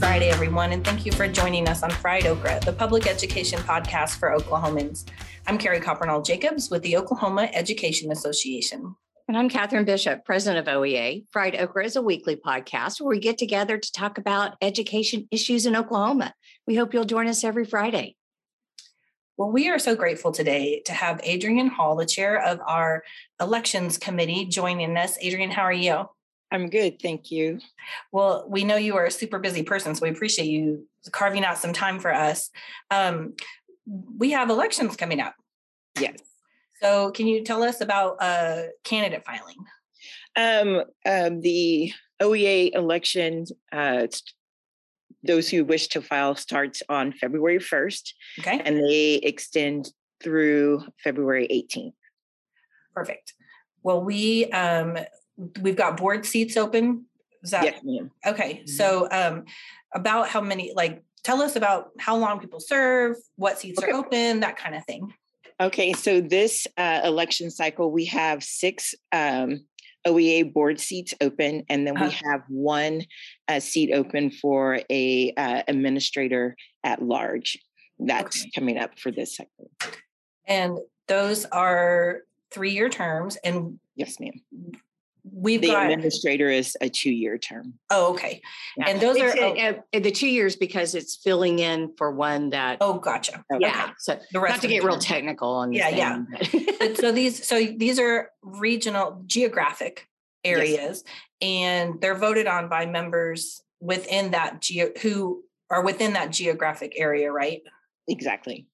Friday, everyone, and thank you for joining us on Fried Okra, the public education podcast for Oklahomans. I'm Carrie Coppernoll Jacobs with the Oklahoma Education Association. And I'm Catherine Bishop, president of OEA. Fried Okra is a weekly podcast where we get together to talk about education issues in Oklahoma. We hope you'll join us every Friday. Well, we are so grateful today to have Adrian Hall, the chair of our elections committee, joining us. Adrian, how are you? I'm good, thank you. Well, we know you are a super busy person, so we appreciate you carving out some time for us. Um, we have elections coming up. Yes. So, can you tell us about uh, candidate filing? Um, um, the OEA election, uh, those who wish to file starts on February 1st. Okay. And they extend through February 18th. Perfect. Well, we um, we've got board seats open. Is that yes, ma'am. Okay. Mm-hmm. So um, about how many like tell us about how long people serve, what seats okay. are open, that kind of thing. Okay, so this uh, election cycle, we have six um, OEA board seats open, and then we uh-huh. have one uh, seat open for a uh, administrator at large. That's okay. coming up for this cycle. And those are three-year terms, and yes, ma'am we've the got administrator is a two-year term. Oh, okay. Yeah. And those it's, are uh, the two years because it's filling in for one that. Oh, gotcha. Yeah. Okay. So the rest not to get real technical on. Yeah, thing, yeah. so these, so these are regional, geographic areas, yes. and they're voted on by members within that geo who are within that geographic area, right? Exactly.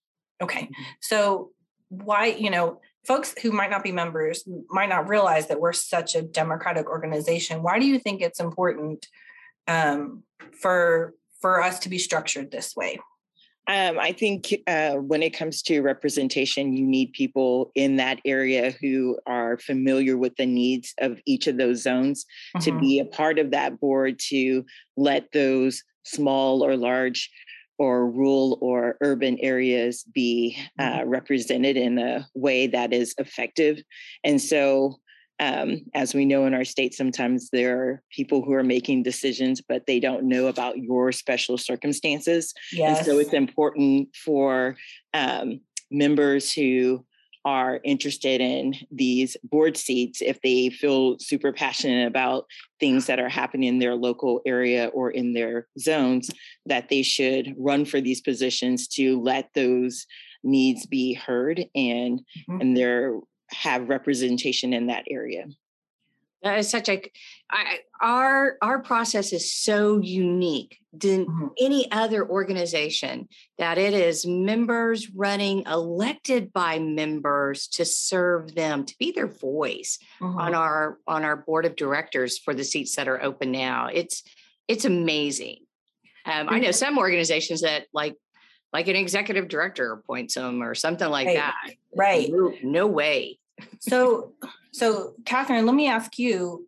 Okay. Mm-hmm. So why you know folks who might not be members might not realize that we're such a democratic organization. Why do you think it's important um, for for us to be structured this way? Um, I think uh, when it comes to representation, you need people in that area who are familiar with the needs of each of those zones mm-hmm. to be a part of that board to let those small or large or rural or urban areas be uh, mm-hmm. represented in a way that is effective. And so, um, as we know in our state, sometimes there are people who are making decisions, but they don't know about your special circumstances. Yes. And so, it's important for um, members who are interested in these board seats if they feel super passionate about things that are happening in their local area or in their zones that they should run for these positions to let those needs be heard and mm-hmm. and there have representation in that area that is such a I, our our process is so unique than mm-hmm. any other organization that it is members running elected by members to serve them to be their voice mm-hmm. on our on our board of directors for the seats that are open now it's it's amazing um, i know some organizations that like like an executive director appoints them or something like right. that right no, no way so so Catherine, let me ask you,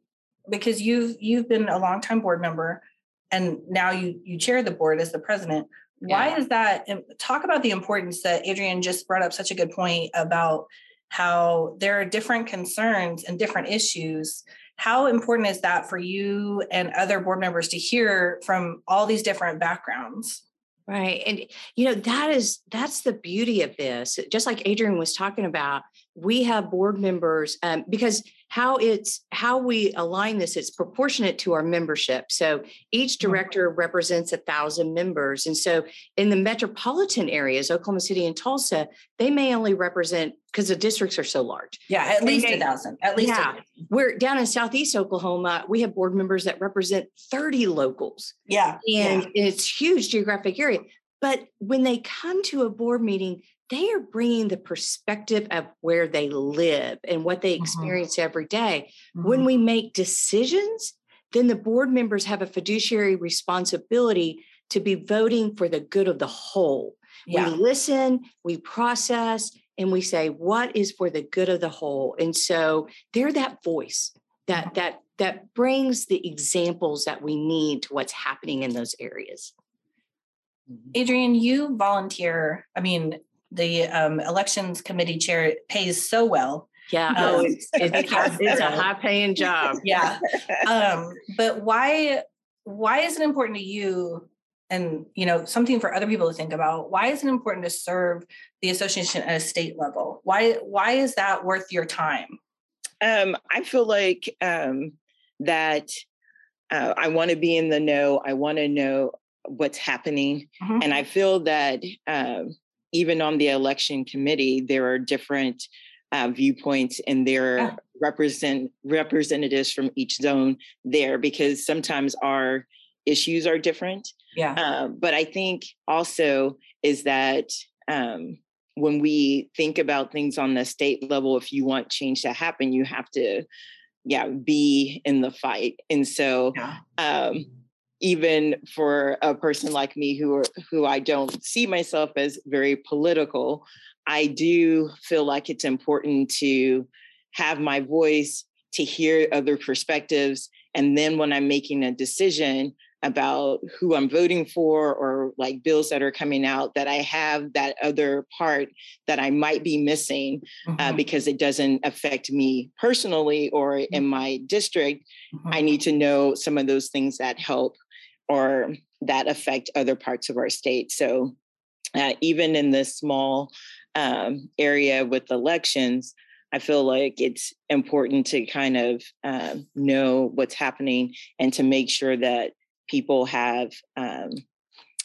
because you've you've been a longtime board member and now you you chair the board as the president. Why yeah. is that? Talk about the importance that adrian just brought up such a good point about how there are different concerns and different issues. How important is that for you and other board members to hear from all these different backgrounds? Right. And you know, that is that's the beauty of this. Just like Adrian was talking about, we have board members um, because how it's how we align this it's proportionate to our membership. So each mm-hmm. director represents a thousand members. And so in the metropolitan areas oklahoma city and tulsa they may only represent because the districts are so large. Yeah at least a thousand at least yeah. we're down in southeast oklahoma we have board members that represent 30 locals. Yeah and yeah. it's huge geographic area. But when they come to a board meeting they are bringing the perspective of where they live and what they mm-hmm. experience mm-hmm. every day. Mm-hmm. When we make decisions, then the board members have a fiduciary responsibility to be voting for the good of the whole. Yeah. We listen, we process, and we say what is for the good of the whole. And so they're that voice that mm-hmm. that that brings the examples that we need to what's happening in those areas. Adrian, you volunteer. I mean, the um, elections committee chair pays so well. Yeah, um, oh, it's, it's, it's, a high paying job. Yeah, um, but why why is it important to you and you know something for other people to think about why is it important to serve the association at a state level why why is that worth your time um, i feel like um, that uh, i want to be in the know i want to know what's happening mm-hmm. and i feel that um, even on the election committee there are different uh, viewpoints and there yeah. represent representatives from each zone there because sometimes our issues are different yeah. Uh, but I think also is that um, when we think about things on the state level, if you want change to happen, you have to, yeah, be in the fight. And so, yeah. um, even for a person like me who who I don't see myself as very political, I do feel like it's important to have my voice, to hear other perspectives, and then when I'm making a decision, about who I'm voting for or like bills that are coming out that I have that other part that I might be missing uh, mm-hmm. uh, because it doesn't affect me personally or mm-hmm. in my district. Mm-hmm. I need to know some of those things that help or that affect other parts of our state. So uh, even in this small um, area with elections, I feel like it's important to kind of uh, know what's happening and to make sure that people have um,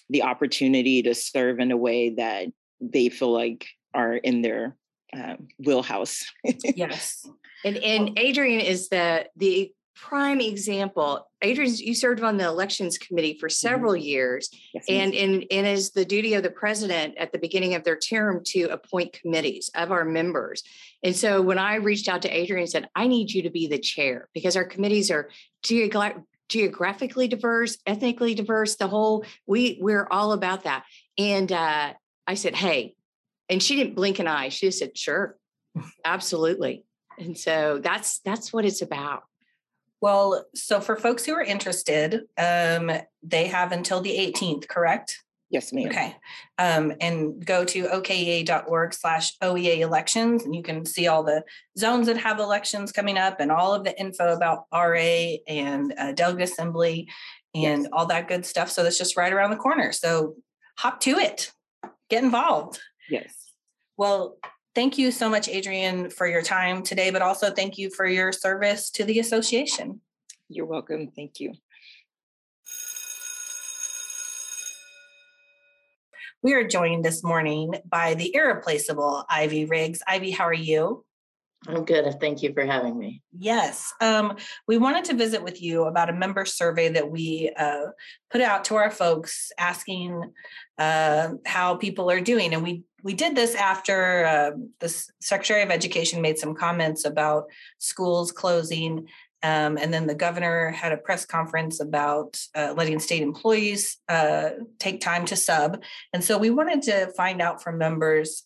the opportunity to serve in a way that they feel like are in their um, wheelhouse. yes. And and Adrian is the the prime example. Adrian, you served on the elections committee for mm-hmm. several mm-hmm. years, yes, and and and is the duty of the president at the beginning of their term to appoint committees of our members. And so when I reached out to Adrian and said, "I need you to be the chair because our committees are geographically diverse, ethnically diverse, the whole we we're all about that. And uh, I said, "Hey," and she didn't blink an eye. She just said, "Sure, absolutely." And so that's that's what it's about. Well, so for folks who are interested, um, they have until the 18th, correct? Yes, ma'am. Okay. Um, and go to okea.org slash OEA elections, and you can see all the zones that have elections coming up and all of the info about RA and uh, delegate assembly and yes. all that good stuff. So that's just right around the corner. So hop to it, get involved. Yes. Well, thank you so much, Adrian, for your time today, but also thank you for your service to the association. You're welcome. Thank you. We are joined this morning by the irreplaceable Ivy Riggs. Ivy, how are you? I'm good. Thank you for having me. Yes. Um, we wanted to visit with you about a member survey that we uh, put out to our folks asking uh, how people are doing. And we we did this after uh, the Secretary of Education made some comments about schools closing um, and then the governor had a press conference about uh, letting state employees uh, take time to sub. And so we wanted to find out from members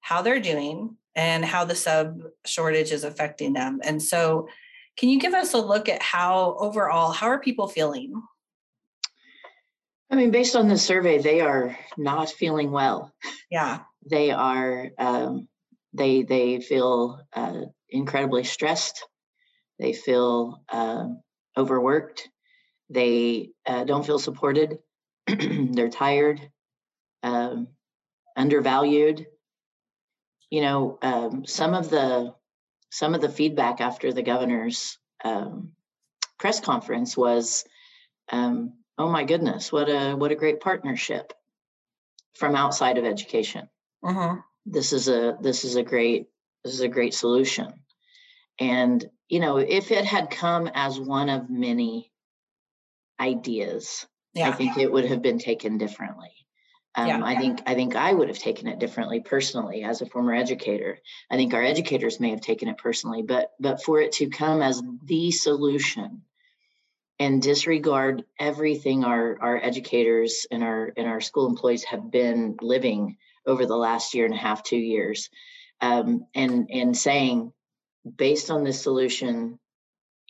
how they're doing and how the sub shortage is affecting them. And so, can you give us a look at how overall, how are people feeling? I mean, based on the survey, they are not feeling well. Yeah. They are, um, they, they feel uh, incredibly stressed they feel uh, overworked. They uh, don't feel supported. They're tired, um, undervalued. You know, um, some of the some of the feedback after the governor's um, press conference was, um, "Oh my goodness, what a what a great partnership from outside of education. Uh-huh. This is a this is a great this is a great solution." And you know, if it had come as one of many ideas, yeah. I think it would have been taken differently. Um, yeah. I think I think I would have taken it differently personally as a former educator. I think our educators may have taken it personally, but but for it to come as the solution and disregard everything our our educators and our and our school employees have been living over the last year and a half, two years, um, and and saying based on this solution,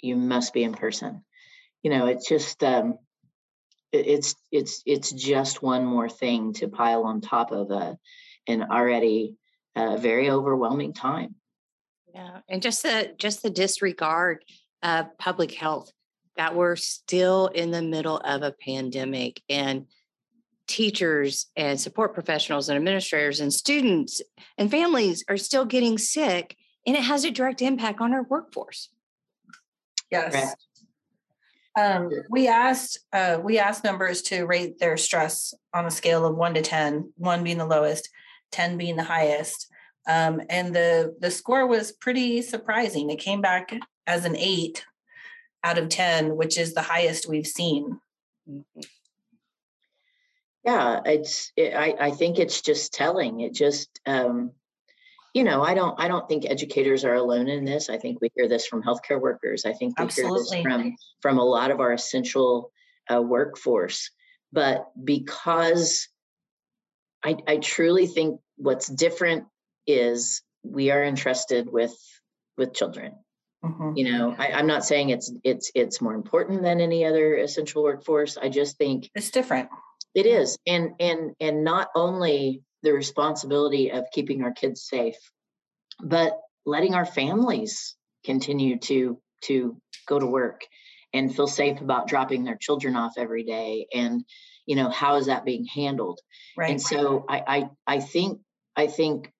you must be in person. You know, it's just um, it's it's it's just one more thing to pile on top of a an already uh, very overwhelming time. Yeah, and just the just the disregard of public health that we're still in the middle of a pandemic and teachers and support professionals and administrators and students and families are still getting sick and it has a direct impact on our workforce. Yes. Um, we asked uh, we asked members to rate their stress on a scale of one to 10, one being the lowest, 10 being the highest. Um, and the the score was pretty surprising. It came back as an eight out of 10, which is the highest we've seen. Mm-hmm. Yeah, it's it, I, I think it's just telling. It just um, you know, I don't I don't think educators are alone in this. I think we hear this from healthcare workers. I think we Absolutely. hear this from from a lot of our essential uh, workforce. But because I, I truly think what's different is we are entrusted with with children. Mm-hmm. You know, I, I'm not saying it's it's it's more important than any other essential workforce. I just think it's different. It is, and and and not only the responsibility of keeping our kids safe, but letting our families continue to to go to work and feel safe about dropping their children off every day and you know how is that being handled? Right. And so I, I i think i think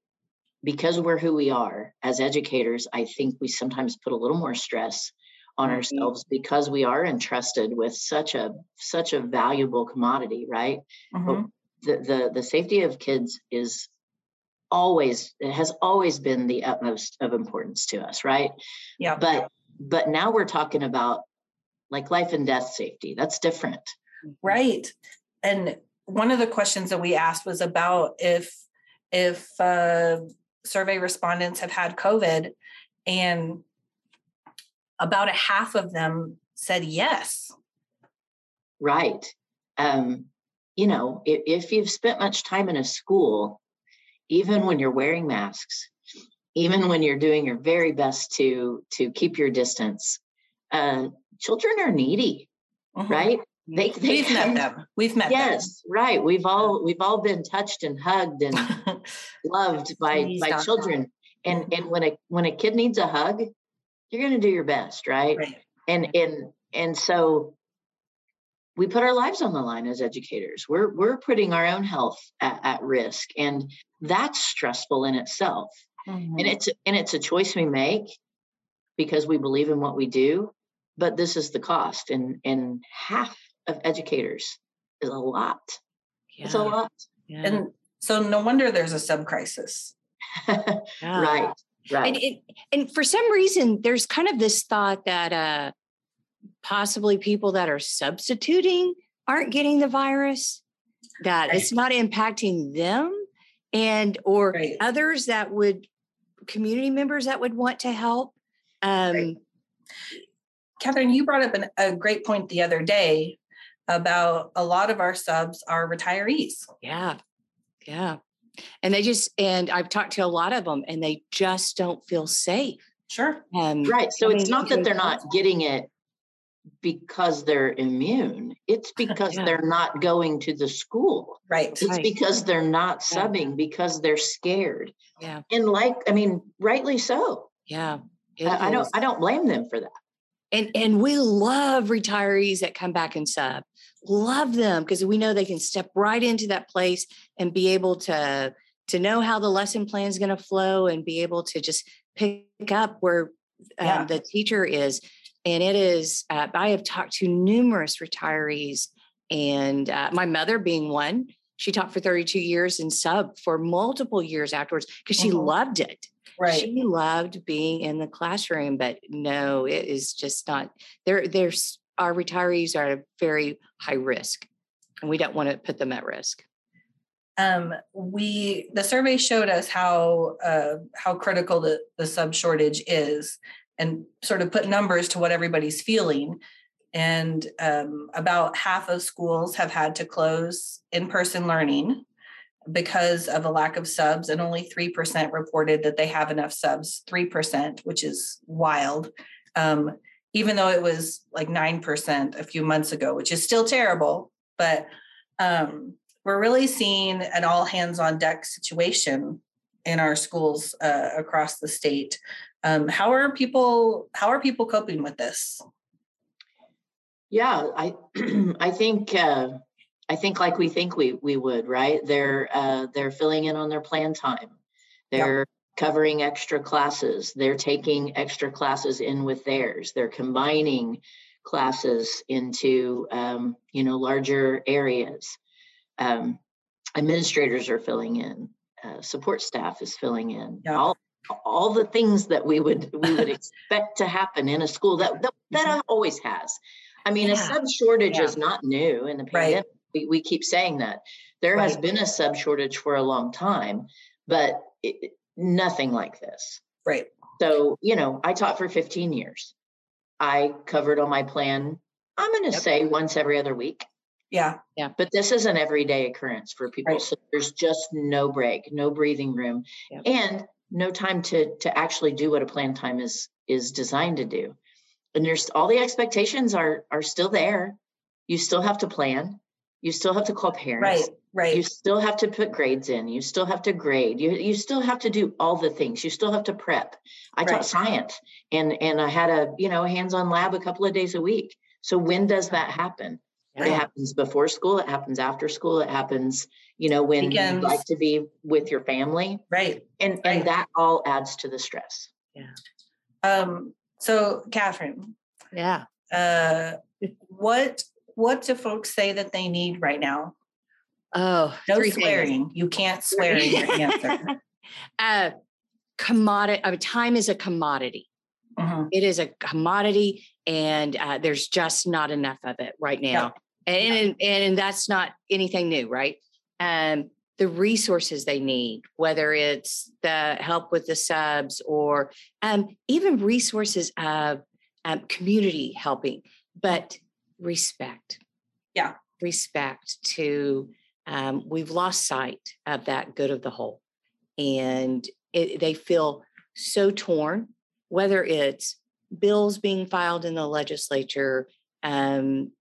because we're who we are as educators i think we sometimes put a little more stress on mm-hmm. ourselves because we are entrusted with such a such a valuable commodity right? Mm-hmm. the, the the safety of kids is always it has always been the utmost of importance to us right? Yeah. But but now we're talking about like life and death safety that's different. Right. And one of the questions that we asked was about if if uh, survey respondents have had covid and about a half of them said yes right um, you know, if, if you've spent much time in a school, even when you're wearing masks, even when you're doing your very best to to keep your distance, uh, children are needy, mm-hmm. right? They, they we've met them. We've met yes, them. right. We've all we've all been touched and hugged and loved by by children. And mm-hmm. and when a when a kid needs a hug, you're going to do your best, right? right? And and and so we put our lives on the line as educators. We're we're putting our own health at, at risk, and that's stressful in itself. Mm-hmm. And it's and it's a choice we make because we believe in what we do. But this is the cost, and and half of educators is a lot. Yeah. It's a lot. Yeah. And so no wonder there's a sub crisis. yeah. Right. Right. And, it, and for some reason, there's kind of this thought that uh, possibly people that are substituting aren't getting the virus, that right. it's not impacting them, and or right. others that would community members that would want to help. Um. Catherine, you brought up an, a great point the other day about a lot of our subs are retirees. Yeah. Yeah. And they just, and I've talked to a lot of them and they just don't feel safe. Sure. Um, right. So it's not that they're not getting it because they're immune. It's because yeah. they're not going to the school. Right. It's right. because they're not subbing yeah. because they're scared. Yeah. And like, I mean, rightly so. Yeah. I, I don't I don't blame them for that. And and we love retirees that come back and sub. Love them because we know they can step right into that place and be able to to know how the lesson plan is going to flow and be able to just pick up where um, yeah. the teacher is and it is uh, i have talked to numerous retirees and uh, my mother being one she taught for 32 years and sub for multiple years afterwards because she mm-hmm. loved it right she loved being in the classroom but no it is just not there there's our retirees are at a very high risk and we don't want to put them at risk um, we the survey showed us how uh, how critical the, the sub shortage is and sort of put numbers to what everybody's feeling. And um, about half of schools have had to close in person learning because of a lack of subs, and only 3% reported that they have enough subs 3%, which is wild. Um, even though it was like 9% a few months ago, which is still terrible, but um, we're really seeing an all hands on deck situation in our schools uh, across the state um, how are people how are people coping with this? Yeah, I I think uh, I think like we think we we would, right? They're uh, they're filling in on their plan time. They're yep. Covering extra classes. They're taking extra classes in with theirs. They're combining classes into um, you know larger areas. Um, administrators are filling in. Uh, support staff is filling in. Yep. All all the things that we would we would expect to happen in a school that that, that mm-hmm. always has. I mean, yeah. a sub shortage yeah. is not new in the pandemic. Right. We, we keep saying that there right. has been a sub shortage for a long time, but it, nothing like this. Right. So, you know, I taught for 15 years. I covered on my plan, I'm going to yep. say once every other week. Yeah. Yeah. But this is an everyday occurrence for people. Right. So there's just no break, no breathing room, yep. and no time to to actually do what a plan time is is designed to do and there's all the expectations are are still there you still have to plan you still have to call parents. Right right. You still have to put grades in. You still have to grade. You you still have to do all the things. You still have to prep. I right. taught science and and i had a you know hands-on lab a couple of days a week. So when does that happen? Yeah. it happens before school. It happens after school. It happens you know when Weekends. you like to be with your family. Right and right. and that all adds to the stress. Yeah. Um so, Catherine. Yeah. Uh, what what do folks say that they need right now? Oh, no swearing. Things. You can't swear in your answer. uh, commodity. Mean, time is a commodity. Mm-hmm. It is a commodity, and uh, there's just not enough of it right now. And, and and that's not anything new, right? Um, the resources they need, whether it's the help with the subs or um, even resources of um, community helping, but respect. Yeah. Respect to, um, we've lost sight of that good of the whole. And it, they feel so torn, whether it's bills being filed in the legislature. Um,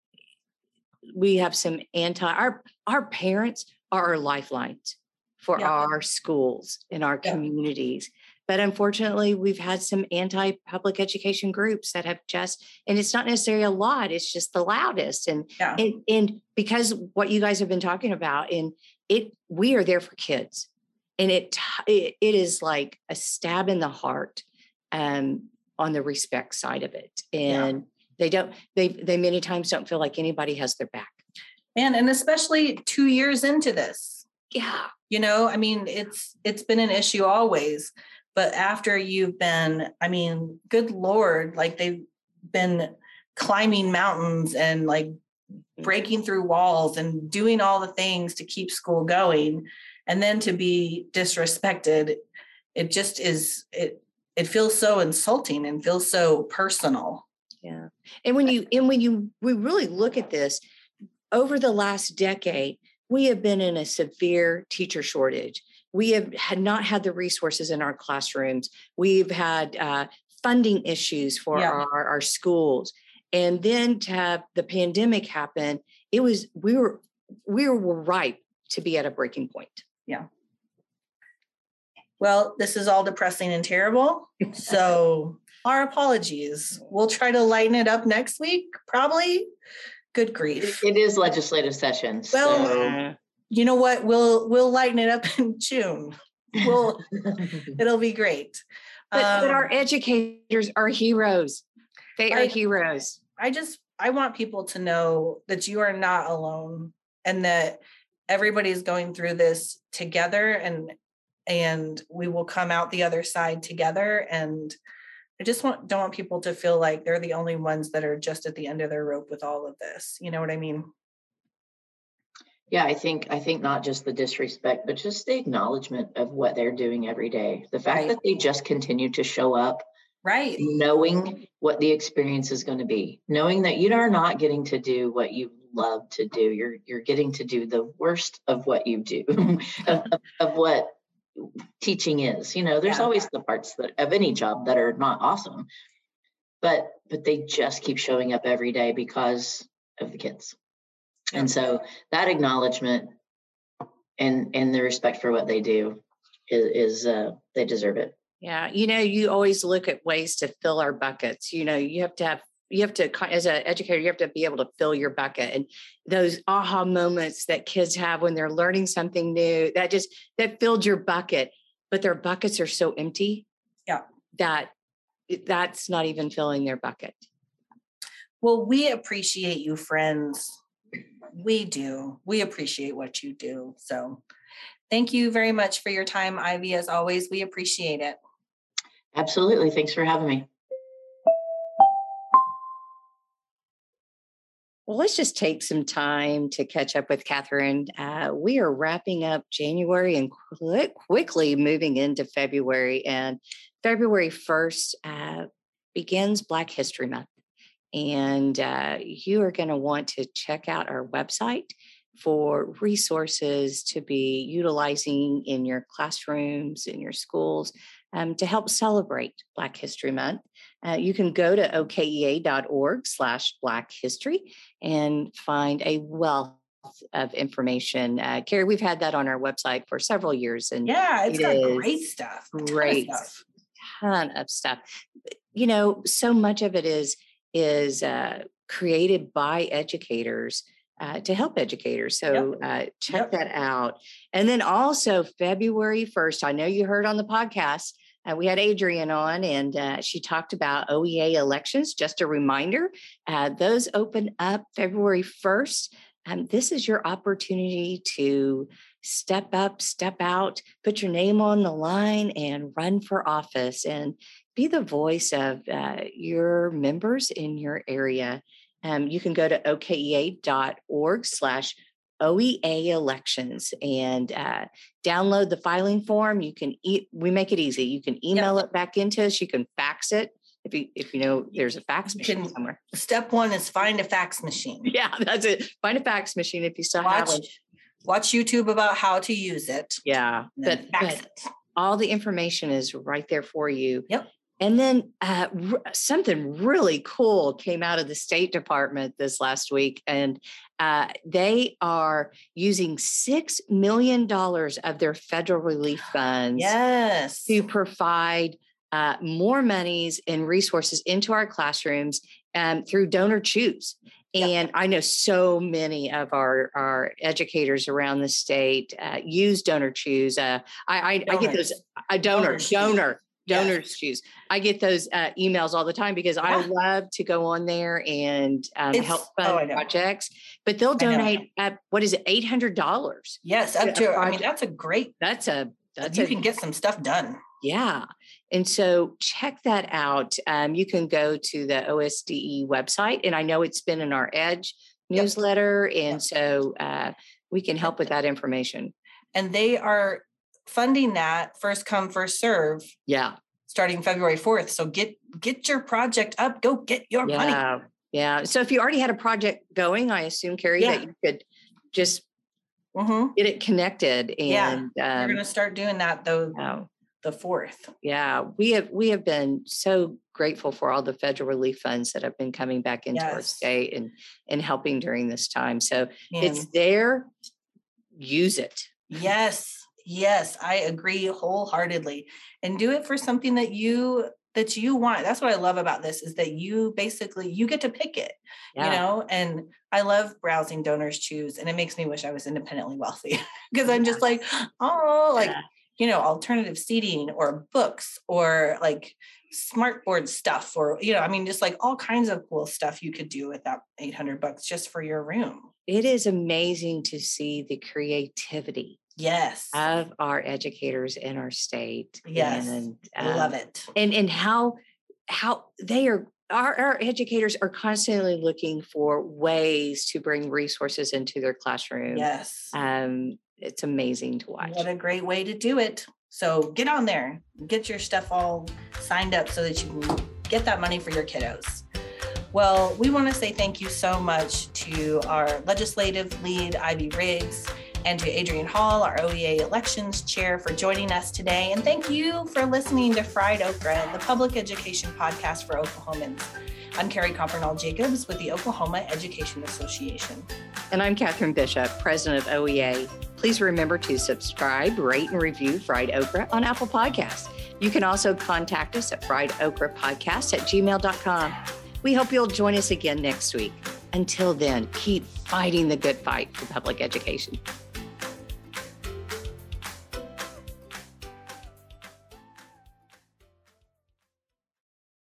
we have some anti, our, our parents are our lifelines for yeah. our schools and our yeah. communities. But unfortunately, we've had some anti public education groups that have just, and it's not necessarily a lot, it's just the loudest. And, yeah. and, and because what you guys have been talking about, and it, we are there for kids. And it, it, it is like a stab in the heart um, on the respect side of it. And they don't, they, they many times don't feel like anybody has their back. Man, and especially two years into this. Yeah. You know, I mean, it's it's been an issue always, but after you've been, I mean, good lord, like they've been climbing mountains and like breaking through walls and doing all the things to keep school going and then to be disrespected it just is it it feels so insulting and feels so personal yeah and when you and when you we really look at this over the last decade, we have been in a severe teacher shortage. We have had not had the resources in our classrooms. We've had uh, funding issues for yeah. our, our schools. And then to have the pandemic happen, it was we were we were ripe to be at a breaking point. Yeah. Well, this is all depressing and terrible. So our apologies. We'll try to lighten it up next week, probably. Good grief. It is legislative session. Well, so. You know what? We'll we'll lighten it up in June. We'll it'll be great. But, um, but, our um, educators are heroes. They are heroes. I just I want people to know that you are not alone and that everybody's going through this together and and we will come out the other side together and I just want don't want people to feel like they're the only ones that are just at the end of their rope with all of this. You know what I mean? Yeah, I think I think not just the disrespect, but just the acknowledgement of what they're doing every day. The fact right. that they just continue to show up, right? Knowing what the experience is going to be, knowing that you are not getting to do what you love to do. You're you're getting to do the worst of what you do, of, of what teaching is. You know, there's yeah. always the parts that of any job that are not awesome, but but they just keep showing up every day because of the kids. And so that acknowledgement and and the respect for what they do is, is uh, they deserve it. Yeah, you know, you always look at ways to fill our buckets. You know, you have to have you have to as an educator you have to be able to fill your bucket and those aha moments that kids have when they're learning something new that just that filled your bucket but their buckets are so empty yeah that that's not even filling their bucket well we appreciate you friends we do we appreciate what you do so thank you very much for your time ivy as always we appreciate it absolutely thanks for having me Well, let's just take some time to catch up with Catherine. Uh, we are wrapping up January and quickly moving into February. And February 1st uh, begins Black History Month. And uh, you are going to want to check out our website for resources to be utilizing in your classrooms, in your schools, um, to help celebrate Black History Month. Uh, you can go to okea.org slash Black History and find a wealth of information. Uh, Carrie, we've had that on our website for several years. And yeah, it's it got great stuff. Great stuff. Ton of stuff. You know, so much of it is is uh, created by educators uh, to help educators. So yep. uh, check yep. that out. And then also February 1st, I know you heard on the podcast, uh, we had Adrian on and uh, she talked about OEA elections. Just a reminder, uh, those open up February 1st. Um, this is your opportunity to step up, step out, put your name on the line, and run for office and be the voice of uh, your members in your area. Um, you can go to okea.org slash OEA elections and uh, download the filing form. You can eat, we make it easy. You can email yep. it back into us. You can fax it if you if you know there's a fax machine can, somewhere. Step one is find a fax machine. Yeah, that's it. Find a fax machine if you still watch, have one. Watch YouTube about how to use it. Yeah, but, but all the information is right there for you. Yep. And then uh, r- something really cool came out of the State Department this last week, and uh, they are using six million dollars of their federal relief funds, yes, to provide uh, more monies and resources into our classrooms um, through Donor Choose. And yep. I know so many of our, our educators around the state uh, use Donor Choose. Uh, I, I, I, get those a donor, donor, donor donors choose. I get those uh, emails all the time because yeah. I love to go on there and um, help oh, fund oh, projects. But they'll donate at what is it, eight hundred dollars? Yes, up to. I mean, that's a great. That's a. That's you a, can get some stuff done. Yeah, and so check that out. Um, you can go to the OSDE website, and I know it's been in our Edge newsletter, yep. and yep. so uh, we can help with that information. And they are funding that first come first serve. Yeah. Starting february 4th so get get your project up. Go get your yeah. money. Yeah. So if you already had a project going i assume carrie yeah. that you could just mm-hmm. get it connected and yeah. um, we're going to start doing that though the fourth. Yeah. We have we have been so grateful for all the federal relief funds that have been coming back into yes. our state and and helping during this time. So it's there. Use it. Yes Yes, I agree wholeheartedly. And do it for something that you that you want. That's what I love about this is that you basically you get to pick it. Yeah. You know, and I love browsing donors choose and it makes me wish I was independently wealthy because I'm just like, oh, like yeah. you know, alternative seating or books or like smartboard stuff or you know, I mean just like all kinds of cool stuff you could do with that 800 bucks just for your room. It is amazing to see the creativity yes. of our educators in our state yes. and um, i love it. and and how how they are our, our educators are constantly looking for ways to bring resources into their classroom. Yes. Um it's amazing to watch. what a great way to do it. So get on there get your stuff all signed up so that you can get that money for your kiddos. Well, we want to say thank you so much to our legislative lead, Ivy Riggs, and to Adrienne Hall, our OEA elections chair, for joining us today. And thank you for listening to Fried Okra, the public education podcast for Oklahomans. I'm Carrie Coppernoll Jacobs with the Oklahoma Education Association. And I'm Catherine Bishop, president of OEA. Please remember to subscribe, rate, and review Fried Okra on Apple Podcasts. You can also contact us at friedokrapodcast at gmail.com. We hope you'll join us again next week. Until then, keep fighting the good fight for public education.